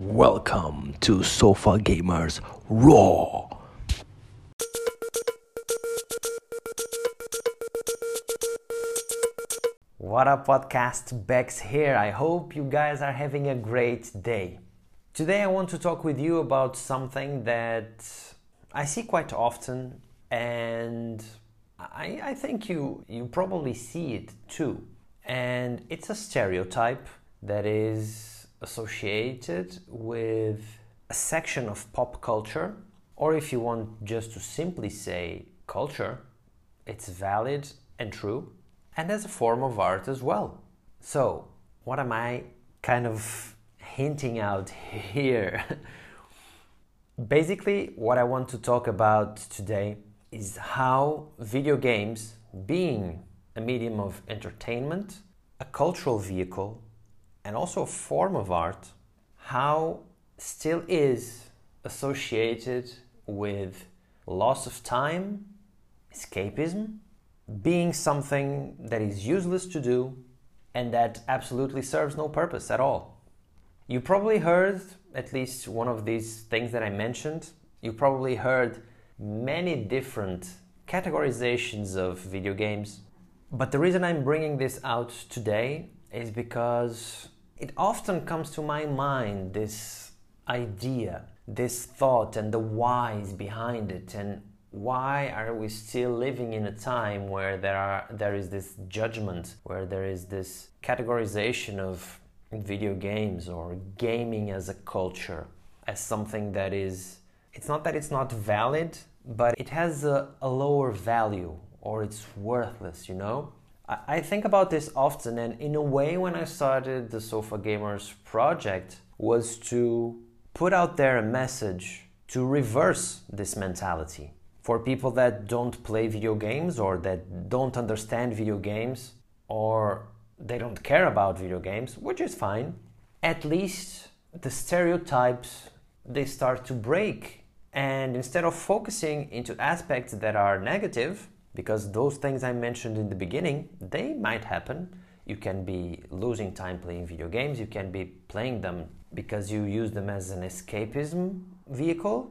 Welcome to Sofa Gamers Raw. What up, podcast? Bex here. I hope you guys are having a great day. Today, I want to talk with you about something that I see quite often, and I, I think you, you probably see it too. And it's a stereotype that is associated with a section of pop culture, or if you want just to simply say culture, it's valid and true, and as a form of art as well. So, what am I kind of hinting out here? Basically, what I want to talk about today is how video games, being a medium of entertainment, a cultural vehicle, and also a form of art, how still is associated with loss of time, escapism, being something that is useless to do and that absolutely serves no purpose at all. You probably heard at least one of these things that I mentioned. You probably heard many different categorizations of video games. But the reason I'm bringing this out today is because it often comes to my mind this idea, this thought, and the whys behind it, and why are we still living in a time where there are there is this judgment, where there is this categorization of video games or gaming as a culture as something that is it's not that it's not valid but it has a, a lower value or it's worthless you know I, think about this often and in a way when i started the sofa gamers project was to put out there a message to reverse this mentality for people that don't play video games or that don't understand video games or they don't care about video games, which is fine. At least the stereotypes they start to break. And instead of focusing into aspects that are negative, because those things I mentioned in the beginning, they might happen. You can be losing time playing video games, you can be playing them because you use them as an escapism vehicle.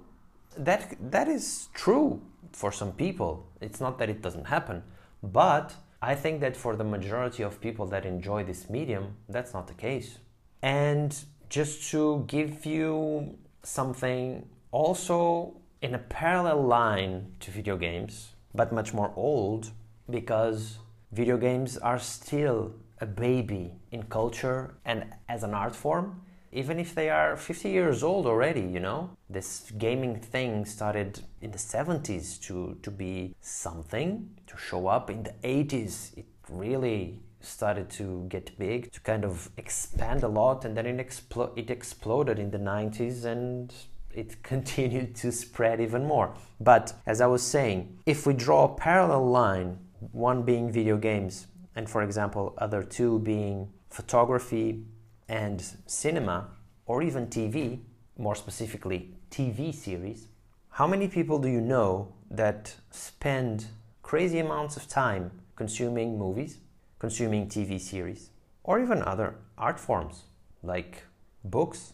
That that is true for some people. It's not that it doesn't happen, but I think that for the majority of people that enjoy this medium, that's not the case. And just to give you something also in a parallel line to video games, but much more old, because video games are still a baby in culture and as an art form, even if they are 50 years old already, you know? This gaming thing started in the 70s to, to be something, to show up. In the 80s, it really started to get big, to kind of expand a lot, and then it, explo- it exploded in the 90s and it continued to spread even more. But as I was saying, if we draw a parallel line, one being video games, and for example, other two being photography, and cinema or even TV, more specifically TV series, how many people do you know that spend crazy amounts of time consuming movies, consuming TV series, or even other art forms like books,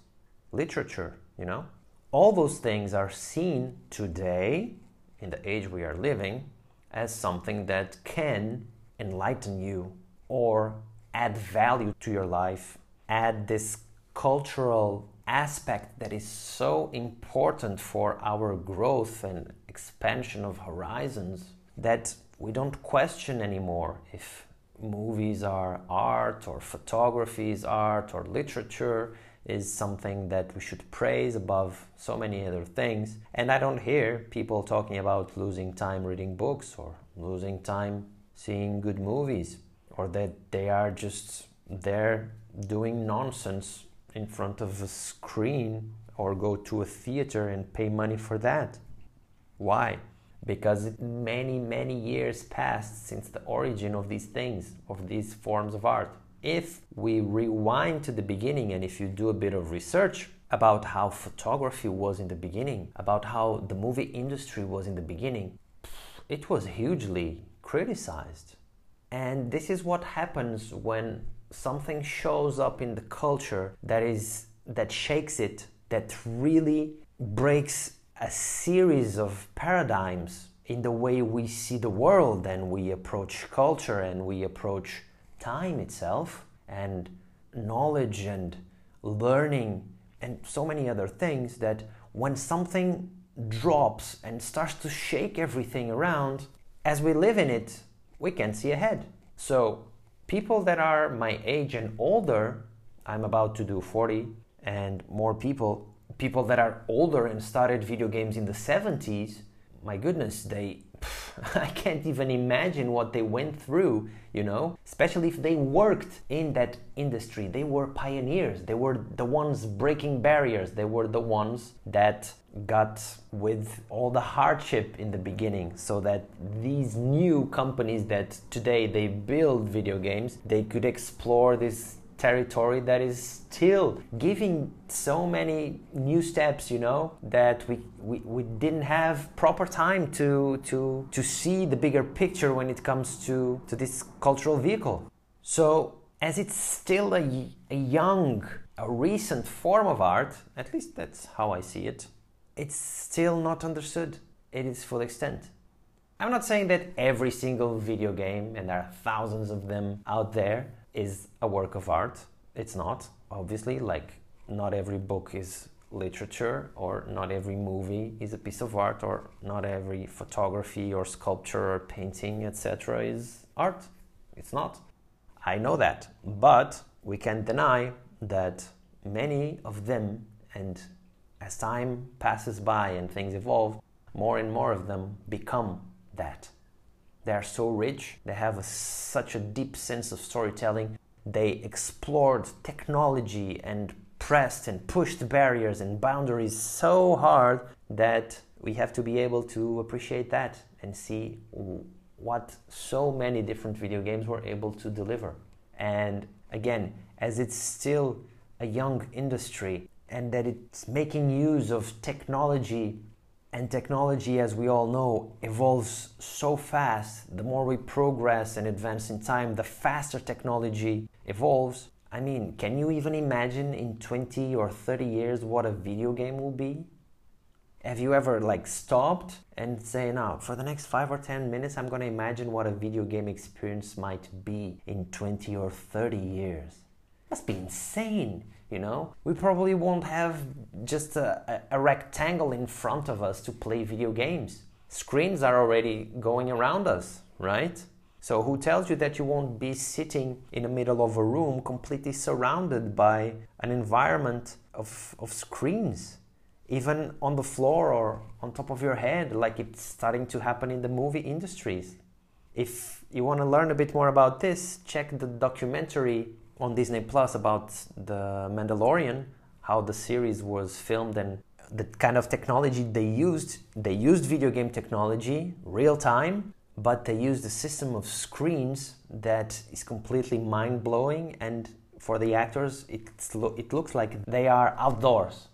literature, you know? All those things are seen today, in the age we are living, as something that can enlighten you or add value to your life add this cultural aspect that is so important for our growth and expansion of horizons that we don't question anymore if movies are art or photography is art or literature is something that we should praise above so many other things. And I don't hear people talking about losing time reading books or losing time seeing good movies or that they are just there doing nonsense in front of a screen or go to a theater and pay money for that. Why? Because many, many years passed since the origin of these things, of these forms of art. If we rewind to the beginning and if you do a bit of research about how photography was in the beginning, about how the movie industry was in the beginning, it was hugely criticized. And this is what happens when something shows up in the culture that is that shakes it, that really breaks a series of paradigms in the way we see the world and we approach culture and we approach time itself and knowledge and learning and so many other things that when something drops and starts to shake everything around, as we live in it, we can't see ahead. So, people that are my age and older, I'm about to do 40, and more people, people that are older and started video games in the 70s, my goodness, they I can't even imagine what they went through, you know, especially if they worked in that industry. They were pioneers, they were the ones breaking barriers, they were the ones that got with all the hardship in the beginning so that these new companies that today they build video games they could explore this territory that is still giving so many new steps you know that we, we, we didn't have proper time to, to, to see the bigger picture when it comes to, to this cultural vehicle. So as it's still a, a young a recent form of art at least that's how i see it it's still not understood in its full extent. I'm not saying that every single video game and there are thousands of them out there is a work of art. It's not, obviously, like not every book is literature or not every movie is a piece of art or not every photography or sculpture or painting etc is art. It's not. I know that. But we can't deny that many of them and as time passes by and things evolve more and more of them become that they are so rich, they have a, such a deep sense of storytelling. They explored technology and pressed and pushed barriers and boundaries so hard that we have to be able to appreciate that and see what so many different video games were able to deliver. And again, as it's still a young industry and that it's making use of technology and technology, as we all know, evolves so fast. The more we progress and advance in time, the faster technology evolves. I mean, can you even imagine in 20 or 30 years what a video game will be? Have you ever like stopped and say, now for the next five or 10 minutes, I'm to imagine what a video game experience might be in 20 or 30 years? Must be insane you know? We probably won't have just a, a, rectangle in front of us to play video games. Screens are already going around us right? So who tells you that you won't be sitting in the middle of a room completely surrounded by an environment of, of screens even on the floor or on top of your head like it's starting to happen in the movie industries? If you want to learn a bit more about this check the documentary on Disney Plus about the Mandalorian, how the series was filmed and the kind of technology they used. They used video game technology, real time, but they used a system of screens that is completely mind blowing. And for the actors, it looks like they are outdoors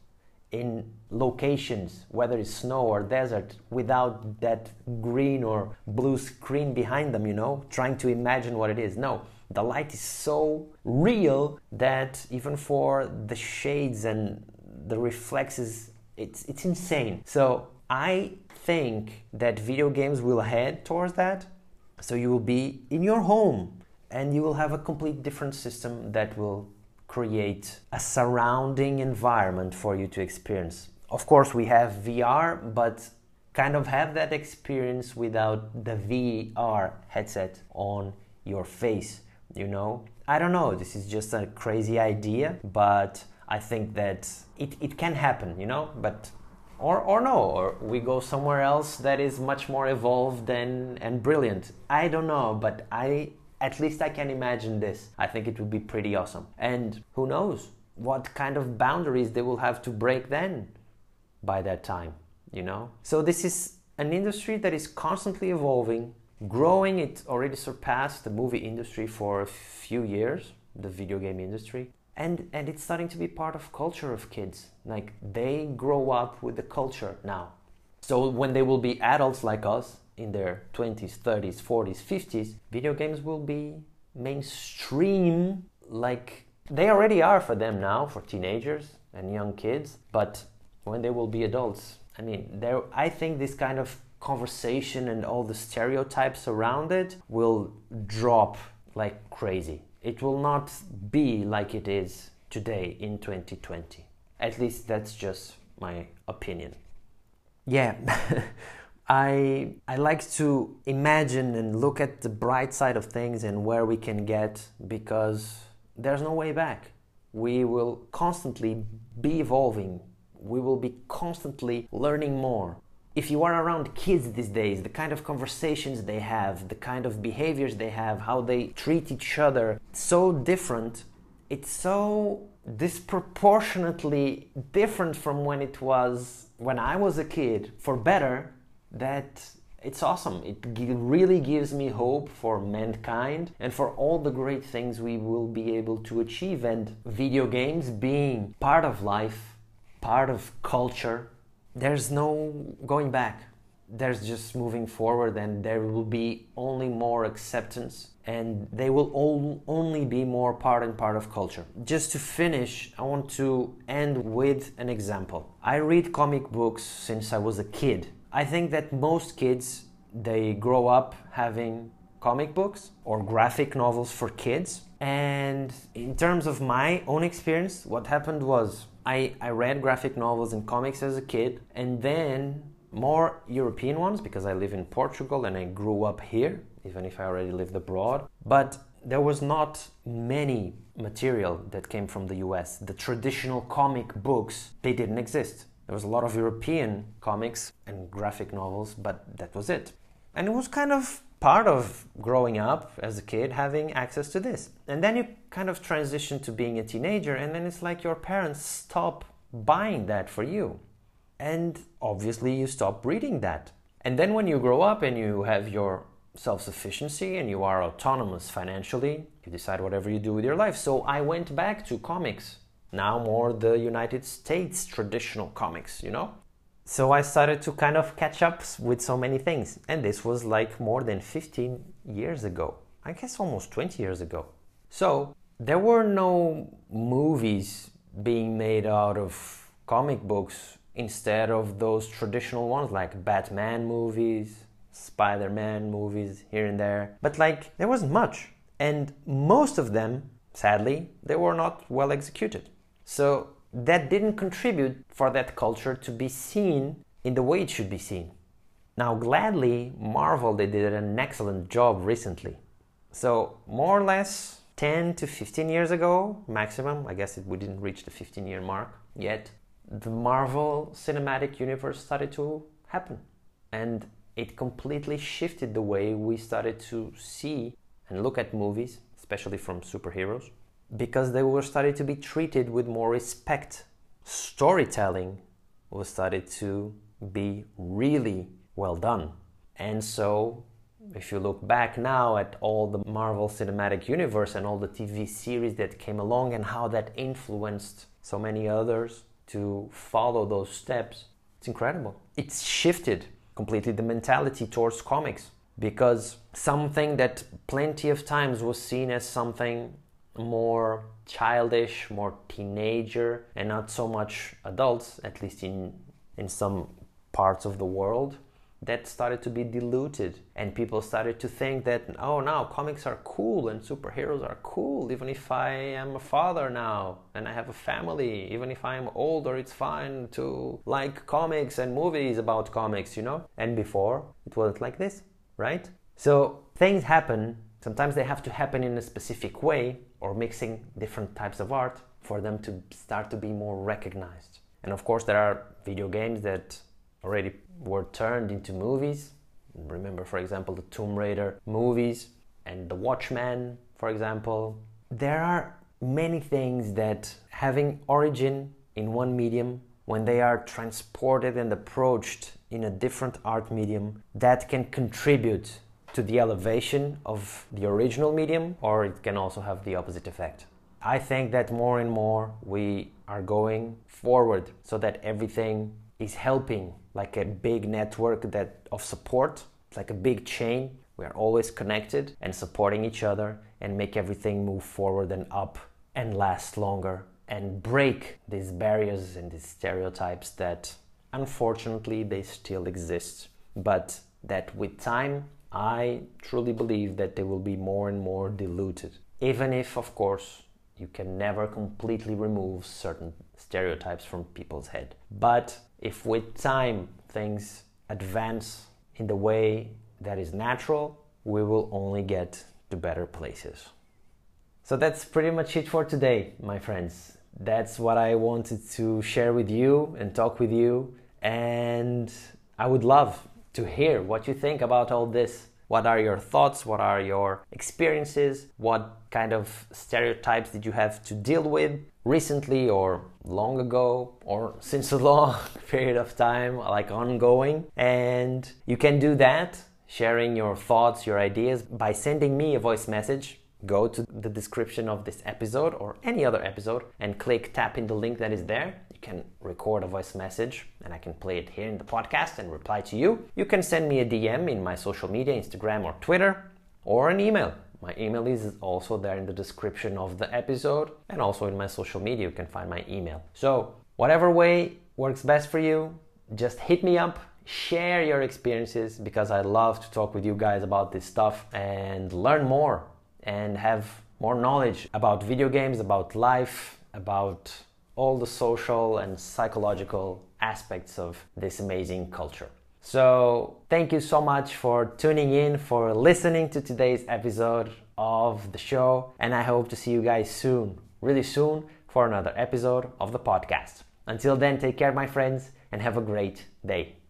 in locations, whether it's snow or desert, without that green or blue screen behind them, you know, trying to imagine what it is. No, the light is so real that even for the shades and the reflexes, it's, it's insane. So I think that video games will head towards that. So you will be in your home and you will have a complete different system that will create a surrounding environment for you to experience. Of course, we have VR, but kind of have that experience without the VR headset on your face you know? I don't know. This is just a crazy idea but i think that it, it can happen you know? But or, or no or we go somewhere else that is much more evolved and, and brilliant. I don't know but i at least i can imagine this. I think it would be pretty awesome. And who knows what kind of boundaries they will have to break then by that time you know? So this is an industry that is constantly evolving growing. It already surpassed the movie industry for a few years, the video game industry. And, and it's starting to be part of culture of kids. Like they grow up with the culture now. So when they will be adults like us in their 20s, 30s, 40s, 50s, video games will be mainstream like they already are for them now, for teenagers. and young kids, but when they will be adults, I mean, there I think this kind of conversation and all the stereotypes around it will drop like crazy. It will not be like it is today in 2020. At least that's just my opinion. Yeah. I I like to imagine and look at the bright side of things and where we can get because there's no way back. We will constantly be evolving. We will be constantly learning more. If you are around kids these days, the kind of conversations they have, the kind of behaviors they have, how they treat each other, so different. It's so disproportionately different from when it was when I was a kid, for better, that it's awesome. It really gives me hope for mankind and for all the great things we will be able to achieve. And video games being part of life, part of culture, there's no going back. There's just moving forward, and there will be only more acceptance, and they will all only be more part and part of culture. Just to finish, I want to end with an example. I read comic books since I was a kid I think that most kids they grow up having comic books or graphic novels for kids. And in terms of my own experience, what happened was I, I read graphic novels and comics as a kid, and then more European ones because I live in Portugal and I grew up here, even if I already lived abroad. But there was not many material that came from the US. The traditional comic books, they didn't exist. There was a lot of European comics and graphic novels, but that was it. And it was kind of part of growing up as a kid having access to this. And then you kind of transition to being a teenager, and then it's like your parents stop buying that for you. And obviously, you stop reading that. And then when you grow up and you have your self sufficiency and you are autonomous financially, you decide whatever you do with your life. So I went back to comics now more the United States traditional comics, you know? So I started to kind of catch up with so many things. And this was like more than 15 years ago. I guess almost 20 years ago. So there were no movies being made out of comic books instead of those traditional ones like Batman movies, Spider Man movies here and there. But like there wasn't much. And most of them, sadly, they were not well executed. So that didn't contribute for that culture to be seen in the way it should be seen. Now, gladly, Marvel they did an excellent job recently. So more or less 10 to 15 years ago, maximum. I guess it, we didn't reach the 15 year mark yet. The Marvel Cinematic Universe started to happen, and it completely shifted the way we started to see and look at movies, especially from superheroes because they were started to be treated with more respect. Storytelling was started to be really well done. And so, if you look back now at all the Marvel Cinematic Universe and all the TV series that came along and how that influenced so many others to follow those steps, it's incredible. It's shifted completely the mentality towards comics because something that plenty of times was seen as something more childish, more teenager, and not so much adults, at least in, in some parts of the world, that started to be diluted. And people started to think that, oh, now comics are cool and superheroes are cool, even if I am a father now and I have a family, even if I'm older, it's fine to like comics and movies about comics, you know? And before, it wasn't like this, right? So things happen. Sometimes they have to happen in a specific way or mixing different types of art for them to start to be more recognized. And of course, there are video games that already were turned into movies. Remember, for example, the Tomb Raider movies and The Watchmen, for example. There are many things that having origin in one medium, when they are transported and approached in a different art medium, that can contribute to the elevation of the original medium, or it can also have the opposite effect. I think that more and more we are going forward so that everything is helping like a big network that of support, it's like a big chain. We are always connected and supporting each other and make everything move forward and up and last longer and break these barriers and these stereotypes that unfortunately they still exist, but that with time I truly believe that they will be more and more diluted. Even if, of course, you can never completely remove certain stereotypes from people's head. But if with time things advance in the way that is natural, we will only get to better places. So that's pretty much it for today, my friends. That's what I wanted to share with you and talk with you. And I would love to hear what you think about all this. What are your thoughts? What are your experiences? What kind of stereotypes did you have to deal with recently or long ago or since a long period of time, like ongoing? And you can do that sharing your thoughts, your ideas by sending me a voice message go to the description of this episode or any other episode and click tap in the link that is there. Can record a voice message and I can play it here in the podcast and reply to you. You can send me a DM in my social media, Instagram or Twitter, or an email. My email is also there in the description of the episode and also in my social media. You can find my email. So, whatever way works best for you, just hit me up share your experiences because I love to talk with you guys about this stuff and learn more and have more knowledge about video games, about life, about all the social and psychological aspects of this amazing culture. So, thank you so much for tuning in, for listening to today's episode of the show, and I hope to see you guys soon, really soon, for another episode of the podcast. Until then, take care, my friends, and have a great day.